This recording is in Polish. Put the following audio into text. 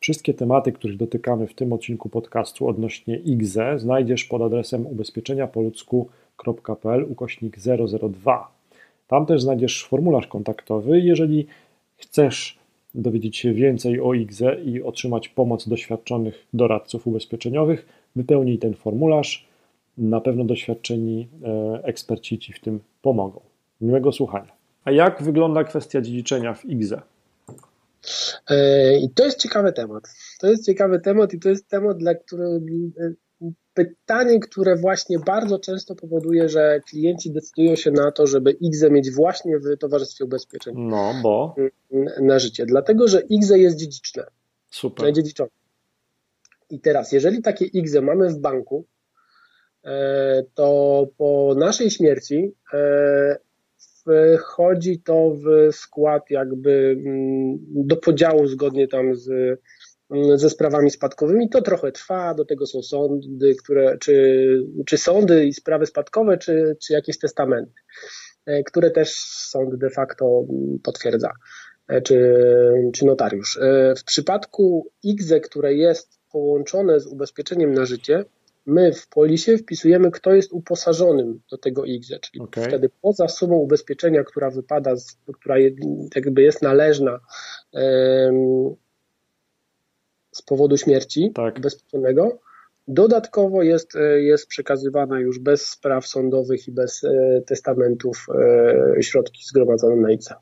Wszystkie tematy, których dotykamy w tym odcinku podcastu odnośnie IGZE znajdziesz pod adresem ubezpieczeniapoludzku.pl ukośnik 002. Tam też znajdziesz formularz kontaktowy. Jeżeli chcesz dowiedzieć się więcej o IGZE i otrzymać pomoc doświadczonych doradców ubezpieczeniowych, wypełnij ten formularz. Na pewno doświadczeni e, eksperci Ci w tym pomogą. Miłego słuchania. A jak wygląda kwestia dziedziczenia w IGZE? E, I to jest ciekawy temat. To jest ciekawy temat i to jest temat, dla którego e, pytanie, które właśnie bardzo często powoduje, że klienci decydują się na to, żeby IGZE mieć właśnie w towarzystwie ubezpieczeń. No, bo? Na życie. Dlatego, że IGZE jest dziedziczne. Super. Dziedziczone. I teraz, jeżeli takie IGZE mamy w banku, e, to po naszej śmierci wchodzi to w skład jakby mm, do podziału zgodnie tam z, mm, ze sprawami spadkowymi. To trochę trwa, do tego są sądy, które, czy, czy sądy i sprawy spadkowe, czy, czy jakieś testamenty, e, które też sąd de facto mm, potwierdza, e, czy, czy notariusz. E, w przypadku IGZE, które jest połączone z ubezpieczeniem na życie, my w polisie wpisujemy, kto jest uposażonym do tego IGZE, czyli okay. wtedy poza sumą ubezpieczenia, która wypada, która jakby jest należna z powodu śmierci tak. ubezpieczonego, dodatkowo jest, e, jest przekazywana już bez spraw sądowych i bez e, testamentów e, środki zgromadzone na IGZE.